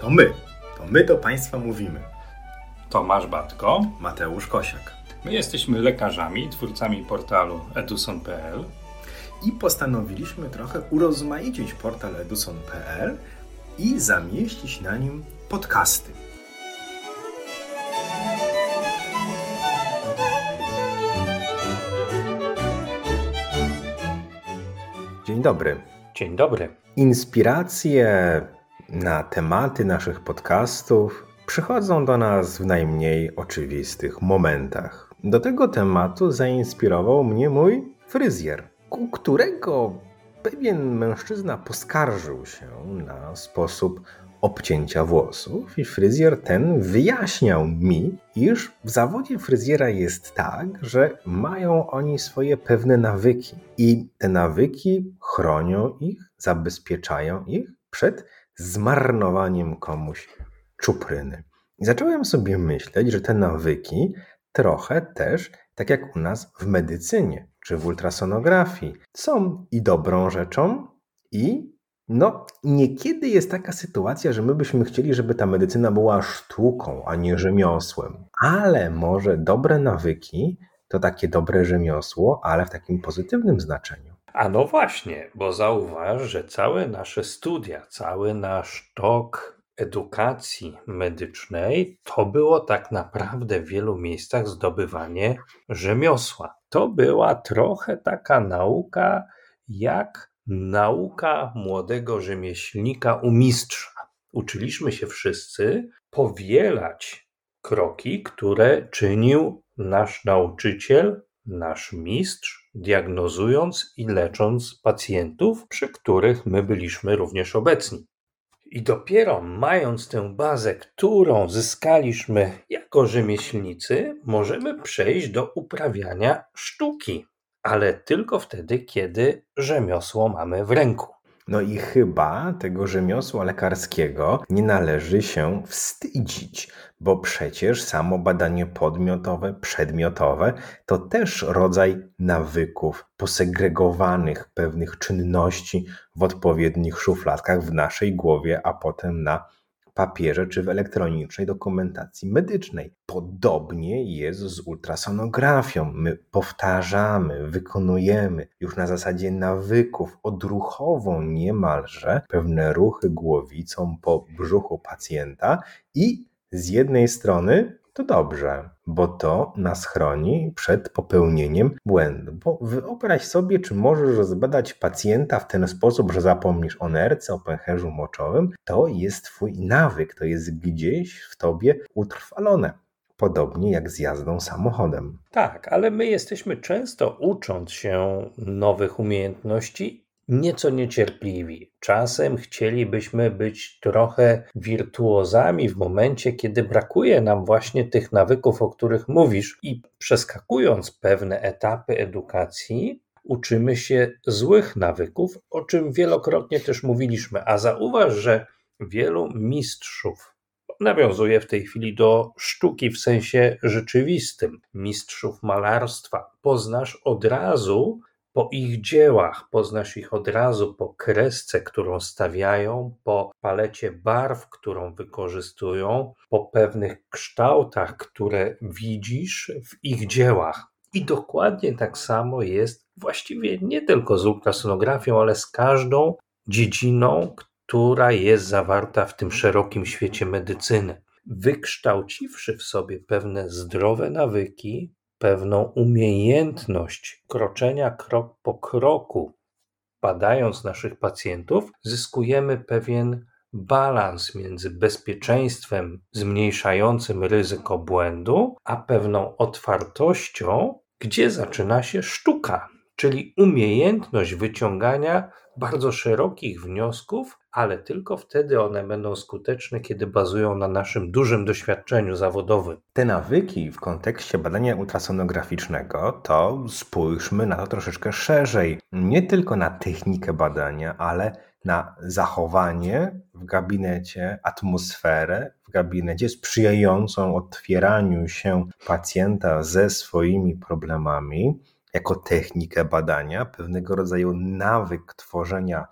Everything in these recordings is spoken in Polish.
To my. To my do Państwa mówimy. Tomasz Batko. Mateusz Kosiak. My jesteśmy lekarzami, twórcami portalu eduson.pl I postanowiliśmy trochę urozmaicić portal eduson.pl i zamieścić na nim podcasty. Dzień dobry. Dzień dobry. Inspiracje na tematy naszych podcastów przychodzą do nas w najmniej oczywistych momentach. Do tego tematu zainspirował mnie mój fryzjer, u którego pewien mężczyzna poskarżył się na sposób obcięcia włosów i fryzjer ten wyjaśniał mi, iż w zawodzie fryzjera jest tak, że mają oni swoje pewne nawyki i te nawyki chronią ich, zabezpieczają ich przed zmarnowaniem komuś czupryny. I zacząłem sobie myśleć, że te nawyki trochę też, tak jak u nas w medycynie czy w ultrasonografii, są i dobrą rzeczą, i no, niekiedy jest taka sytuacja, że my byśmy chcieli, żeby ta medycyna była sztuką, a nie rzemiosłem. Ale może dobre nawyki to takie dobre rzemiosło, ale w takim pozytywnym znaczeniu. A no właśnie, bo zauważ, że całe nasze studia, cały nasz tok edukacji medycznej to było tak naprawdę w wielu miejscach zdobywanie rzemiosła. To była trochę taka nauka jak nauka młodego rzemieślnika u mistrza. Uczyliśmy się wszyscy powielać kroki, które czynił nasz nauczyciel, nasz mistrz, diagnozując i lecząc pacjentów, przy których my byliśmy również obecni. I dopiero mając tę bazę, którą zyskaliśmy jako rzemieślnicy, możemy przejść do uprawiania sztuki, ale tylko wtedy, kiedy rzemiosło mamy w ręku. No i chyba tego rzemiosła lekarskiego nie należy się wstydzić, bo przecież samo badanie podmiotowe, przedmiotowe to też rodzaj nawyków, posegregowanych pewnych czynności w odpowiednich szufladkach w naszej głowie, a potem na papierze czy w elektronicznej dokumentacji medycznej. Podobnie jest z ultrasonografią. My powtarzamy, wykonujemy już na zasadzie nawyków, odruchową niemalże pewne ruchy głowicą po brzuchu pacjenta i z jednej strony to dobrze, bo to nas chroni przed popełnieniem błędu. Bo wyobraź sobie, czy możesz rozbadać pacjenta w ten sposób, że zapomnisz o nerce, o pęcherzu moczowym. To jest twój nawyk, to jest gdzieś w tobie utrwalone. Podobnie jak z jazdą samochodem. Tak, ale my jesteśmy często ucząc się nowych umiejętności nieco niecierpliwi. Czasem chcielibyśmy być trochę wirtuozami w momencie, kiedy brakuje nam właśnie tych nawyków, o których mówisz, i przeskakując pewne etapy edukacji, uczymy się złych nawyków, o czym wielokrotnie też mówiliśmy. A zauważ, że wielu mistrzów nawiązuje w tej chwili do sztuki w sensie rzeczywistym, mistrzów malarstwa. Poznasz od razu po ich dziełach poznasz ich od razu po kresce, którą stawiają, po palecie barw, którą wykorzystują, po pewnych kształtach, które widzisz w ich dziełach. I dokładnie tak samo jest właściwie nie tylko z ultrasonografią, ale z każdą dziedziną, która jest zawarta w tym szerokim świecie medycyny. Wykształciwszy w sobie pewne zdrowe nawyki, pewną umiejętność kroczenia krok po kroku, badając naszych pacjentów, zyskujemy pewien balans między bezpieczeństwem zmniejszającym ryzyko błędu, a pewną otwartością, gdzie zaczyna się sztuka, czyli umiejętność wyciągania bardzo szerokich wniosków, ale tylko wtedy one będą skuteczne, kiedy bazują na naszym dużym doświadczeniu zawodowym. Te nawyki w kontekście badania ultrasonograficznego, to spójrzmy na to troszeczkę szerzej. Nie tylko na technikę badania, ale na zachowanie w gabinecie, atmosferę w gabinecie sprzyjającą otwieraniu się pacjenta ze swoimi problemami jako technikę badania, pewnego rodzaju nawyk tworzenia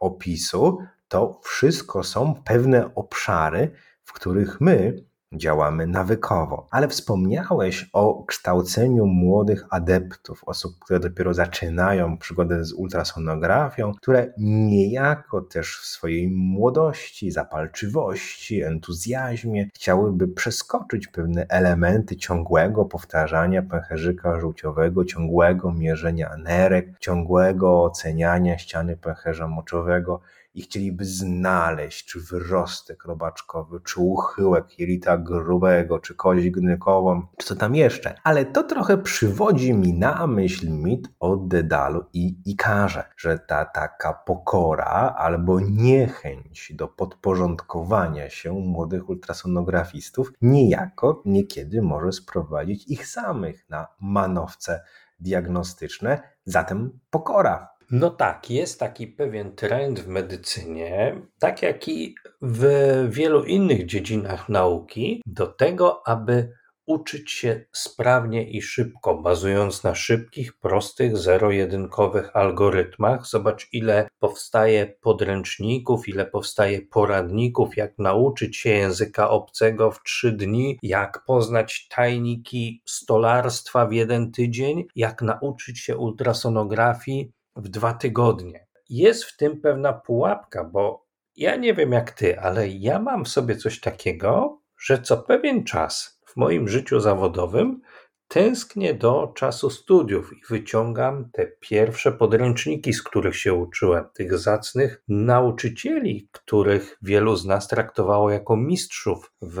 opisu, to wszystko są pewne obszary, w których my działamy nawykowo. Ale wspomniałeś o kształceniu młodych adeptów, osób, które dopiero zaczynają przygodę z ultrasonografią, które niejako też w swojej młodości, zapalczywości, entuzjazmie chciałyby przeskoczyć pewne elementy ciągłego powtarzania pęcherzyka żółciowego, ciągłego mierzenia nerek, ciągłego oceniania ściany pęcherza moczowego i chcieliby znaleźć, czy wyrostek robaczkowy, czy uchyłek jelita grubego, czy kość gnykową, czy co tam jeszcze. Ale to trochę przywodzi mi na myśl mit o Dedalu i Ikarze, że ta taka pokora albo niechęć do podporządkowania się młodych ultrasonografistów niejako niekiedy może sprowadzić ich samych na manowce diagnostyczne, zatem pokora no tak, jest taki pewien trend w medycynie, tak jak i w wielu innych dziedzinach nauki, do tego, aby uczyć się sprawnie i szybko, bazując na szybkich, prostych, zero-jedynkowych algorytmach. Zobacz, ile powstaje podręczników, ile powstaje poradników, jak nauczyć się języka obcego w trzy dni, jak poznać tajniki stolarstwa w jeden tydzień, jak nauczyć się ultrasonografii w dwa tygodnie. Jest w tym pewna pułapka, bo ja nie wiem jak ty, ale ja mam w sobie coś takiego, że co pewien czas w moim życiu zawodowym tęsknię do czasu studiów i wyciągam te pierwsze podręczniki, z których się uczyłem, tych zacnych nauczycieli, których wielu z nas traktowało jako mistrzów w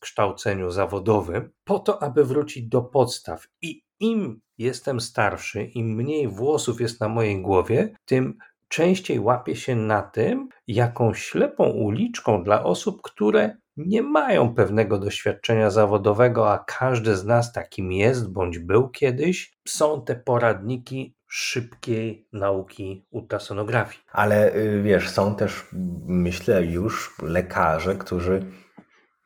kształceniu zawodowym, po to, aby wrócić do podstaw. I im jestem starszy, im mniej włosów jest na mojej głowie, tym częściej łapię się na tym, jaką ślepą uliczką dla osób, które nie mają pewnego doświadczenia zawodowego, a każdy z nas takim jest bądź był kiedyś, są te poradniki szybkiej nauki ultrasonografii. Ale y, wiesz, są też, myślę, już lekarze, którzy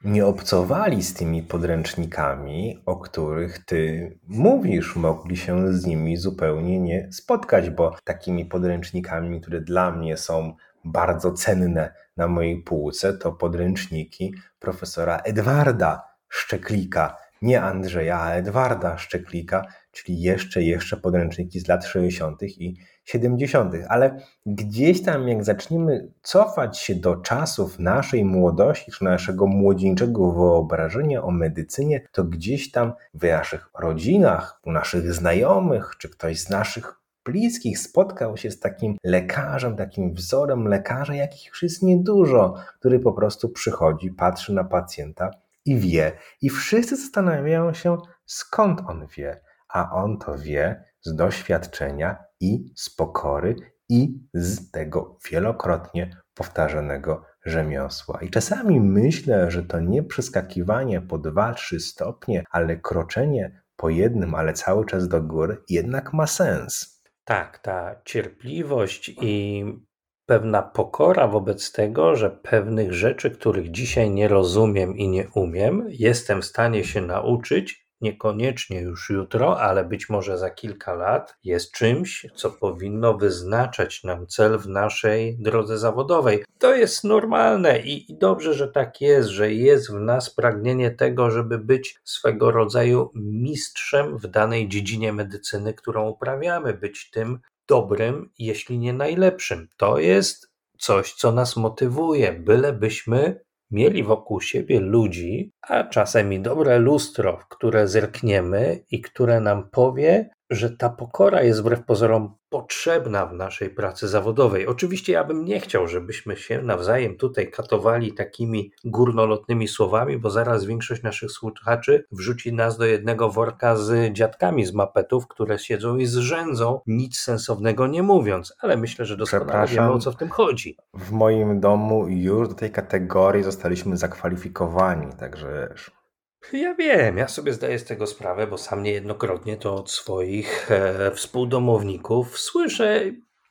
nie obcowali z tymi podręcznikami, o których ty mówisz, mogli się z nimi zupełnie nie spotkać, bo takimi podręcznikami, które dla mnie są bardzo cenne na mojej półce, to podręczniki profesora Edwarda Szczeklika, nie Andrzeja, a Edwarda Szczeklika, czyli jeszcze, jeszcze podręczniki z lat 60. i 70., ale gdzieś tam, jak zaczniemy cofać się do czasów naszej młodości, czy naszego młodzieńczego wyobrażenia o medycynie, to gdzieś tam w naszych rodzinach, u naszych znajomych, czy ktoś z naszych bliskich spotkał się z takim lekarzem, takim wzorem lekarza, jakich już jest niedużo, który po prostu przychodzi, patrzy na pacjenta i wie. I wszyscy zastanawiają się, skąd on wie. A on to wie z doświadczenia i z pokory i z tego wielokrotnie powtarzanego rzemiosła. I czasami myślę, że to nie przeskakiwanie po 2-3 stopnie, ale kroczenie po jednym, ale cały czas do góry jednak ma sens. Tak, ta cierpliwość i pewna pokora wobec tego, że pewnych rzeczy, których dzisiaj nie rozumiem i nie umiem, jestem w stanie się nauczyć niekoniecznie już jutro, ale być może za kilka lat, jest czymś, co powinno wyznaczać nam cel w naszej drodze zawodowej. To jest normalne i, i dobrze, że tak jest, że jest w nas pragnienie tego, żeby być swego rodzaju mistrzem w danej dziedzinie medycyny, którą uprawiamy, być tym dobrym, jeśli nie najlepszym. To jest coś, co nas motywuje, bylebyśmy mieli wokół siebie ludzi, a czasem i dobre lustro, w które zerkniemy i które nam powie, że ta pokora jest wbrew pozorom potrzebna w naszej pracy zawodowej. Oczywiście ja bym nie chciał, żebyśmy się nawzajem tutaj katowali takimi górnolotnymi słowami, bo zaraz większość naszych słuchaczy wrzuci nas do jednego worka z dziadkami z mapetów, które siedzą i zrzędzą, nic sensownego nie mówiąc, ale myślę, że doskonale wiemy o co w tym chodzi. W moim domu już do tej kategorii zostaliśmy zakwalifikowani, także ja wiem, ja sobie zdaję z tego sprawę, bo sam niejednokrotnie to od swoich e, współdomowników słyszę.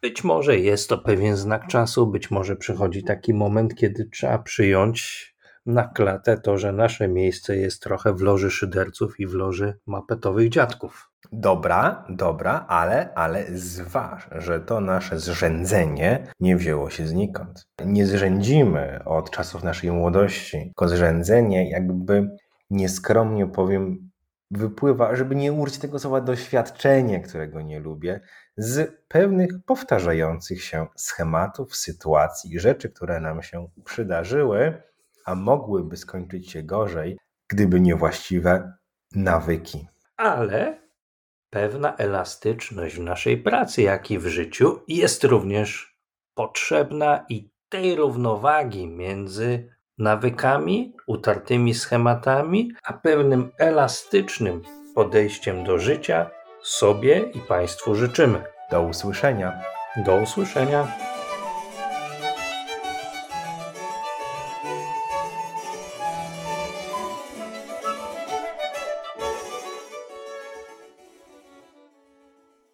Być może jest to pewien znak czasu, być może przychodzi taki moment, kiedy trzeba przyjąć na klatę to, że nasze miejsce jest trochę w loży szyderców i w loży mapetowych dziadków. Dobra, dobra, ale, ale zważ, że to nasze zrzędzenie nie wzięło się znikąd. Nie zrzędzimy od czasów naszej młodości, tylko zrzędzenie jakby nieskromnie powiem wypływa, żeby nie użyć tego słowa doświadczenie, którego nie lubię, z pewnych powtarzających się schematów, sytuacji, rzeczy, które nam się przydarzyły, a mogłyby skończyć się gorzej, gdyby niewłaściwe nawyki. Ale pewna elastyczność w naszej pracy, jak i w życiu jest również potrzebna i tej równowagi między nawykami, utartymi schematami, a pewnym elastycznym podejściem do życia sobie i Państwu życzymy. Do usłyszenia. Do usłyszenia.